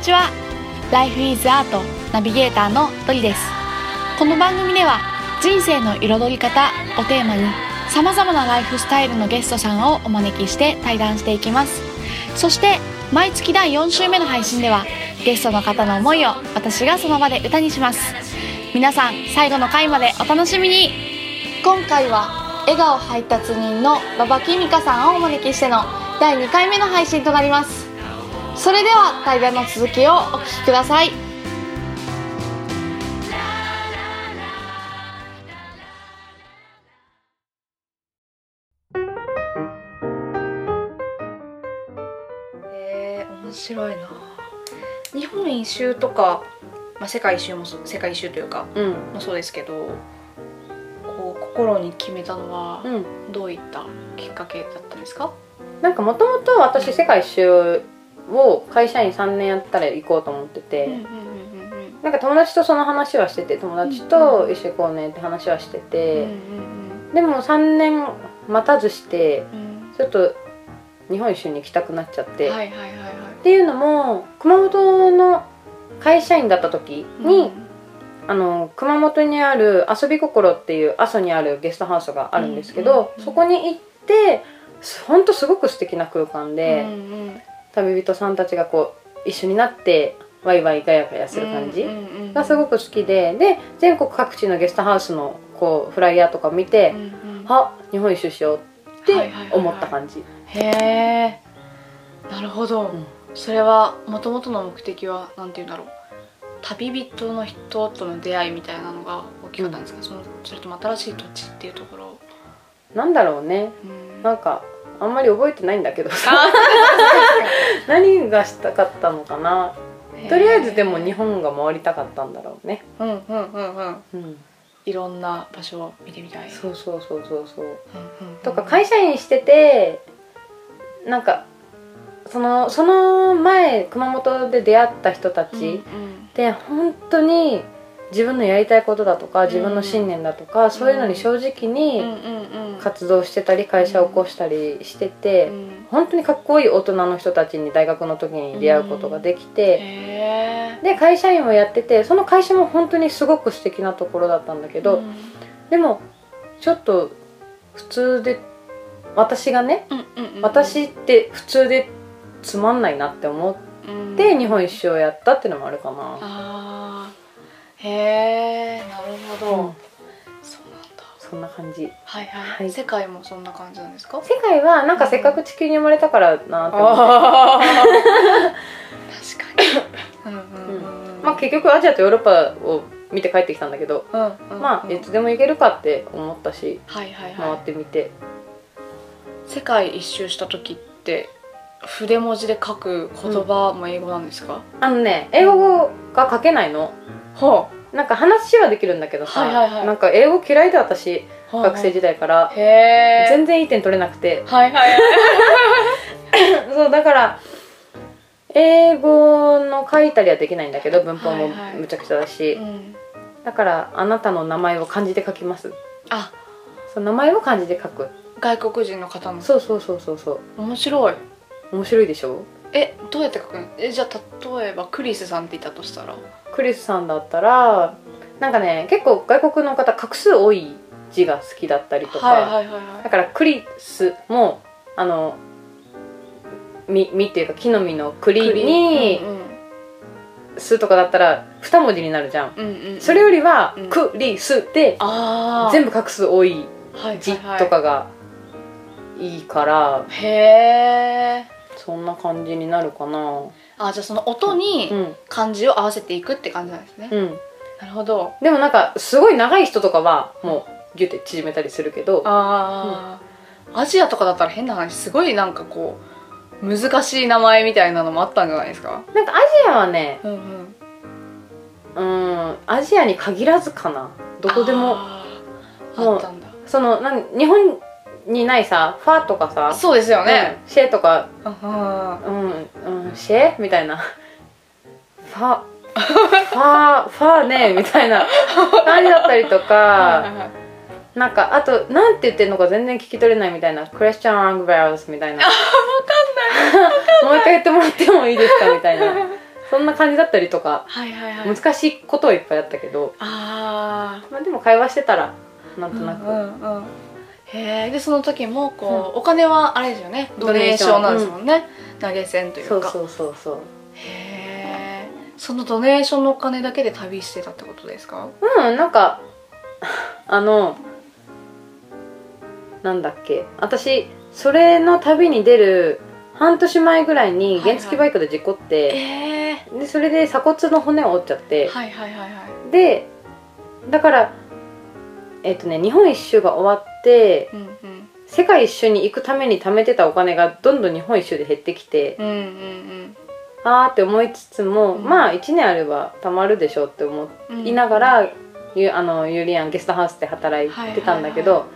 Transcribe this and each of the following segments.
にちは。Life is Art ナビゲーターのドリです。この番組では人生の彩り方をテーマにさまざまなライフスタイルのゲストさんをお招きして対談していきます。そして毎月第4週目の配信ではゲストの方の思いを私がその場で歌にします。皆さん最後の回までお楽しみに。今回は笑顔配達人の馬場きみかさんをお招きしての第2回目の配信となります。それでは対談の続きをお聞きください。えー、面白いな。日本一周とか、まあ、世界一周もそ世界一周というかうん。もそうですけどこう心に決めたのはうん。どういったきっかけだったんですか、なんかもともと私世界一周を会社員3年やったら行こうと思ってて、なんか友達とその話はしてて友達と一緒に行こうねって話はしてて、うんでも3年待たずしてうん。ちょっと日本一周に行きたくなっちゃって、っていうのも熊本の会社員だった時に、あの熊本にある遊び心っていう阿蘇にあるゲストハウスがあるんですけど、そこに行ってほんとすごく素敵な空間で、旅人さんたちがこう一緒になってワイワイガヤガヤする感じうんうんうんがすごく好きでで全国各地のゲストハウスのこうフライヤーとか見て、うんうん。あ日本一周しようってはいはいはいはい。思った感じ、へえ。なるほど、ん。それはもともとの目的はなんて言うんだろう。旅人の人との出会いみたいなのが大きかったんですか、そのそれとも新しい土地っていうところ、なんだろうね。うん。なんかあんまり覚えてないんだけど。さあ 何がしたかったのかな。とりあえずでも日本本が回りたかったんだろうね、うんうんうんうん。うん、いろんな場所を見てみたい。そうそうそうそうそう。うんうんうん。とか会社員しててなんかそのその前熊本で出会った人たうんうん。ちって本当に自分のやりたいことだとか自分の信念だとか、そういうのに正直うんにうんうん。活動してたり会社を起こしたりしてて、うん。本当にかっこいい大人の人たちに大学の時に出会うことができて、へえで会社員をやっててその会社も本当にすごく素敵なところだったんだけど、うん。でもちょっと普通で私がね、うんうんうん私って普通でつまんないなって思うん。って日本一周をやったっていうのもあるかな。へえなるほど、うん。そうなんだ。そんな感じ。はいはい、はい。世界もそんな感じなんですか？世界はなんかせっかく地球に生まれたからなって思って、あ 確かに。うんうんうんうん。まあ結局アジアとヨーロッパを見て帰ってきたんだけど、うんうんうん。まあいつでも行けるかって思ったしはいはい回はい。ってみて、世界一周した時って筆文字で書く言葉も英語なんですか、あのね英語が書けないのはなんか話はできるんだけどさ、はいはいはい。なんか英語嫌いで私あ学生時代から、全然いい点取れなくて。はいはいはい そうだから英語の書いたりはできないんだけど文法もはい。はいむちゃくちゃだし、うん。だからあなたの名前を漢字で書きます。あ。その名前を漢字で書く。外国人の方の。そうそうそうそうそう。面白い。面白いでしょ？えどうやって書くの？えじゃあ例えばクリスさんって言ったとしたら？クリスさんだったらなんかね結構外国の方画数多い字が好きだったりとか、はいはいはいはい。だからクリスもあの実実っていうか木の実の栗にうんうん「す」とかだったら2文字になるじゃん。うんうんうん。それよりはうん「クリス」で全部画数多いはい。字はいはいとかがいいからへえそんな感じになるかなあじゃあその音うにん。漢字を合わせていくって感じなんですね、うん。なるほど。でもなんかすごい長い人とかはもうギュッて縮めたりするけど。ああ、アジアとかだったら変な話すごいなんかこう難しい名前みたいなのもあったんじゃないですか？なんかアジアはねうんうん。うんアジアに限らずかな。どこでも。あー。もうあったんだ。そのなん日本にないさファとかさそうですよね、うんシェとかうんうん。うんうんシェみたいな。ファファファねみたいな感じだったりとはいか。なんかあとなんて言ってんのか全然聞き取れないみたいな。クレスチャン・アングベルスみたい。なわかんない。もう一回言ってもらってもいいですかみたいな。そんな感じだったりとか。はいはいはい。難しいことはいっぱいあったけど、あまあ、でも会話してたらなんあとなく、うんうんうん。へえでその時もこう、お金はあれですよね。ドドネーション。ネーションなんですもんね、投げ銭というか。そうそうそうそう。へえ。そのドネーションのお金だけで旅してたってことですか？うんなんか あのなんだっけ。私それの旅に出る半年前ぐらいに原付バイクで事故って、ええでそれで鎖骨の骨を折っちゃって、はいはいはいはい。でだからえっ、とね日本一周が終わってうんうん世界一周に行くために貯めてたお金がどんどん日本一周で減ってきて、うんうんあーって思いつつも、うん。まあ1年あれば貯まるでしょうって思うんいながら、ゆあのユリアンゲストハウスで働いてたんだけど、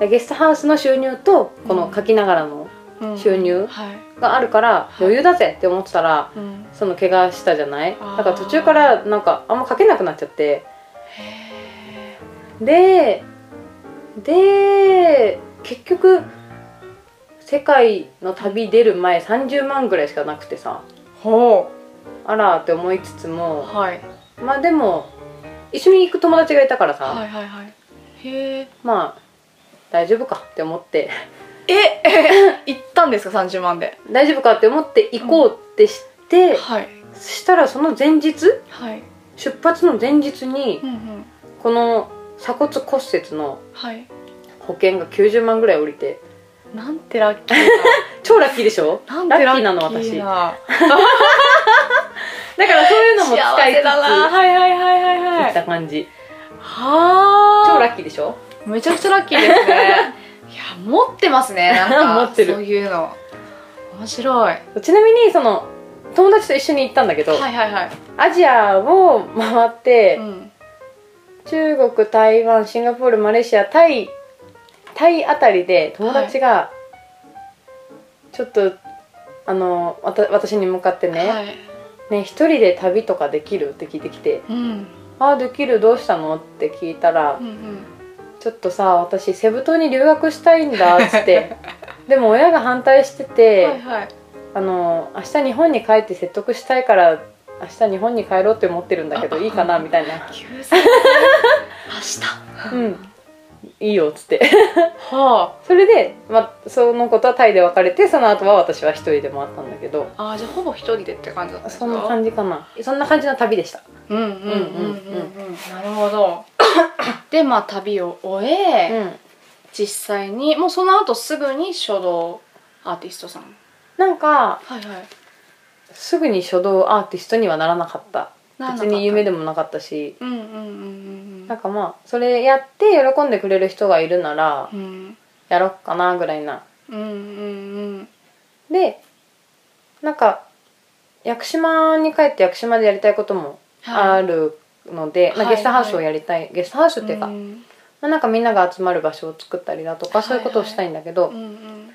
でゲストハウスの収入とこの書きながらのうん収入はい。があるからい。余裕だぜって思ってたらうん。その怪我したじゃない？だから途中からなんかあんま書けなくなっちゃって。へでで結局世界の旅出る前30万ぐらいしかなくてさ。ーほあらって思いつつうもはい。まあでも一緒に行く友達がいたからさ、はいはいはい。へえまあ大丈夫かって思って。え行ったんですか30万で？大丈夫かって思って行こうってして、はい。そしたらその前日はい。出発の前日にうんうん。この鎖骨骨折のはい。保険が90万ぐらい降りて。なんてラッキー 超ラッキーでしょ？ななんてラッキーな。の私。な だからそういうのも使いつつ。幸せだなはいはいはいはい行はい。った感じ。はあ。超ラッキーでしょ？めちゃくちゃラッキーですね。いや持ってますね。なんか持ってる。そういうの。面白い。はちなみにその友達と一緒に行ったんだけど、いはいはい、アジアを回って、うん、中国台湾シンガポールマレーシアタイタイあたりで友達がちょっと、あのわた私に向かってね「はいね一人で旅とかできる?」って聞いてきてうん「ああできるどうしたの?」って聞いたらうんうん「ちょっとさ私セブ島に留学したいんだ」っつって でも親が反対してて、はいはいあの明日日本に帰って説得したいから明日日本に帰ろうって思ってるんだけどいいかなみたいな。明「うんいいよ」っつって日はそれで、まあ、そのことはタイで別れてその後は私は一人で回ったんだけどああーじゃあほぼ一人でって感じだったんですかそんな感じかなそんな感じの旅でしたうんうんうんうんうんなるほどでまあ旅を終え、うん実際にもうその後すぐに書道アーティストさんなんかはいはいすぐに書道アーティストにはならなかった。別に夢でもなかったし。うんうんうんなんかまあそれやって喜んでくれる人がいるならうん。うんやろっかなぐらいな。うんうんうん。でなんか屋久島に帰って屋久島でやりたいこともあるので、まあ、はい。ゲストハウスをやりたい、ゲストハウスっていうか、ん。まあ、なんかみんなが集まる場所を作ったりだとか、そういうことをしたいんだけど、うんうん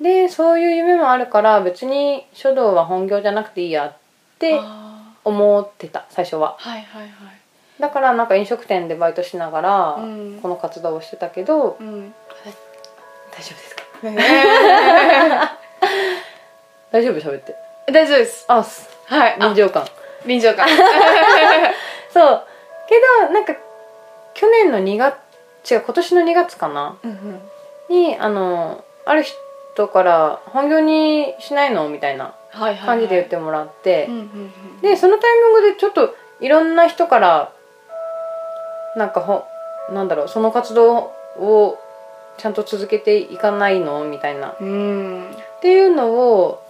でそういう夢もあるから別に書道は本業じゃなくていいやってあ思ってた最初は。ーはいはいはい。だからなんか飲食店でバイトしながらうん。この活動をしてたけど、うん。大丈夫ですか？ね 大丈夫？喋って。え大丈夫です。あす。はい。あ臨場感。臨場感。そう。けどなんか去年の2月違う今年の2月かな？うんうん。にあのある人から「本業にしないの?」みたいな感じで言ってもらって、でそのタイミングでちょっといろんな人からなんかほなんだろうその活動をちゃんと続けていかないの？みたいな。っうん。ていうのを、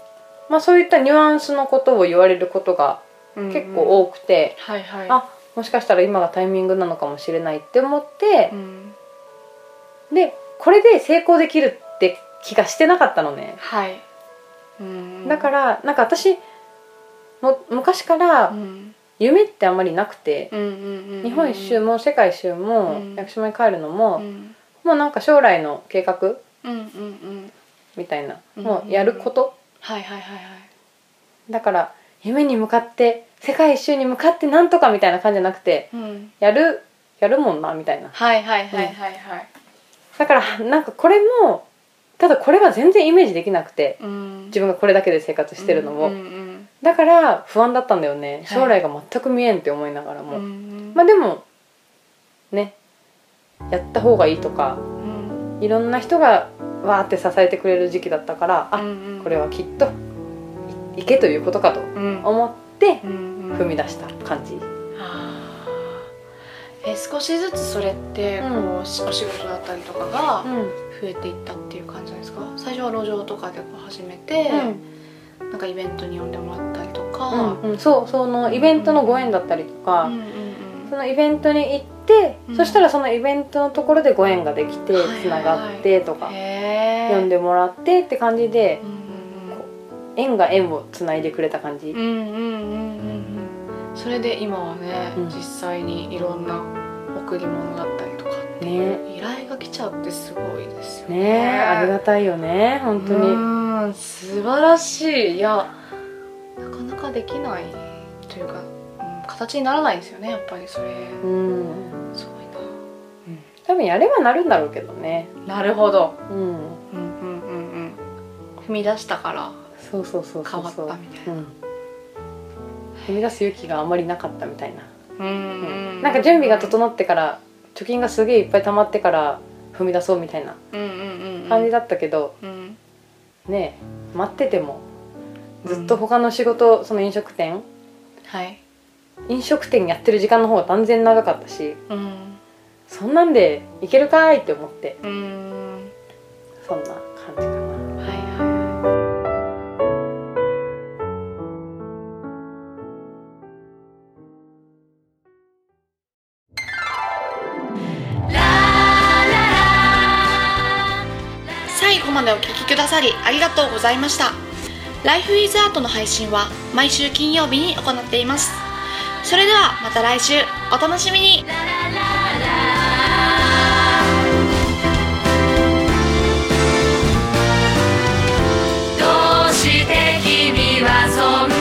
まあ、そういったニュアンスのことを言われることが結構多くて、はいはい。あもしかしたら今がタイミングなのかもしれないって思ってう、ん。でこれで成功できるって気がしてなかったのね、はい。うん。だからなんか私も昔からうん。夢ってあんまりなくて、日本一周も世界一周もうん。屋久島に帰るのも、うん。もうなんか将来の計画みたいな、うんもうやること。はいはいはいはい。だから夢に向かって世界一周に向かってなんとかみたいな感じじゃなくてうん。やるやるもんなみたいな。はいはいはいはいはい。だからなんかこれもただこれは全然イメージできなくてうん。自分がこれだけで生活してるのを、うんうんだから不安だったんだよね。い。将来が全く見えんって思いながらも、うんまあでもね。やった方がいいとかうん。いろんな人がわーって支えてくれる時期だったからあ、うんこれはきっといいけということかとうん。思ってうん。踏み出した感じ、え少しずつそれってこう、うお仕事だったりとかがうん。増えていったっていう感じなんですか？最初は路上とかでこう始めて、なんかイベントに呼んでもらったりとか、うんうん、そうそのイベントのご縁だったりとか、うんうんそのイベントに行って、うん。そしたらそのイベントのところでご縁ができてはいはいはい。つながってとか、へー。呼んでもらってって感じでうん縁が縁をつないでくれた感じ、うんうんうんうんうんうんそれで今はね、うん。実際にいろんな贈り物だったりとかっていね。う依頼が来ちゃうってすごいですよね。ねありがたいよね本当に、うん素晴らしい。いやなかなかできないというか、うん、形にならないですよねやっぱりそれ。うん。すごい多分やればなるんだろうけどね。ななるほど。うん。うんうんうんうん。踏み出したからそうそうそうそう。変わったみたいな。うん踏み出す勇気があまりなかったみたいな、うん。うんなんか準備が整ってから貯金がすげえいっぱい溜まってから踏み出そうみたいな感じだったけど、うん。ねえ待っててもずっと他の仕事、その飲食店はい。飲食店やってる時間の方が断然長かったしうん。そんなんでいけるかいって思ってうん。そんな感じかでお聴きくださりありがとうございました。Life is Art の配信は毎週金曜日に行っています。それではまた来週お楽しみにどうして君はそんな